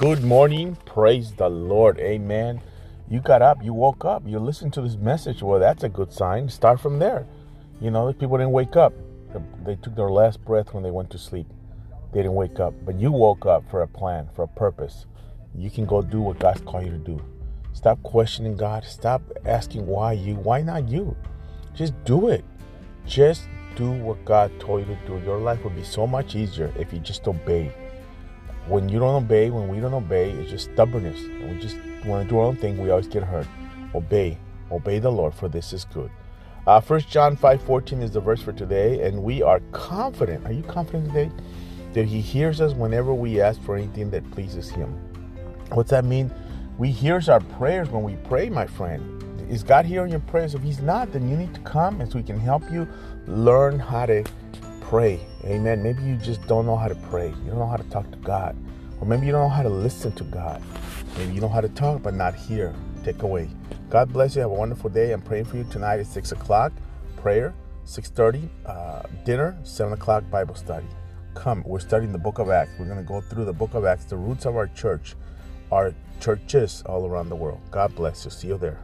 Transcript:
Good morning. Praise the Lord. Amen. You got up, you woke up, you listened to this message. Well, that's a good sign. Start from there. You know, people didn't wake up. They took their last breath when they went to sleep. They didn't wake up. But you woke up for a plan, for a purpose. You can go do what God's called you to do. Stop questioning God. Stop asking why you. Why not you? Just do it. Just do what God told you to do. Your life would be so much easier if you just obey. When you don't obey, when we don't obey, it's just stubbornness. We just want to do our own thing, we always get hurt. Obey. Obey the Lord, for this is good. Uh, 1 John 5 14 is the verse for today, and we are confident. Are you confident today? That He hears us whenever we ask for anything that pleases Him. What's that mean? We hears our prayers when we pray, my friend. Is God hearing your prayers? If He's not, then you need to come and so we can help you learn how to pray. Amen. Maybe you just don't know how to pray. You don't know how to talk to God. Or maybe you don't know how to listen to God. Maybe you know how to talk but not hear. Take away. God bless you. Have a wonderful day. I'm praying for you tonight at 6 o'clock. Prayer. 6.30. Uh, dinner. 7 o'clock Bible study. Come. We're studying the book of Acts. We're going to go through the book of Acts, the roots of our church, our churches all around the world. God bless you. See you there.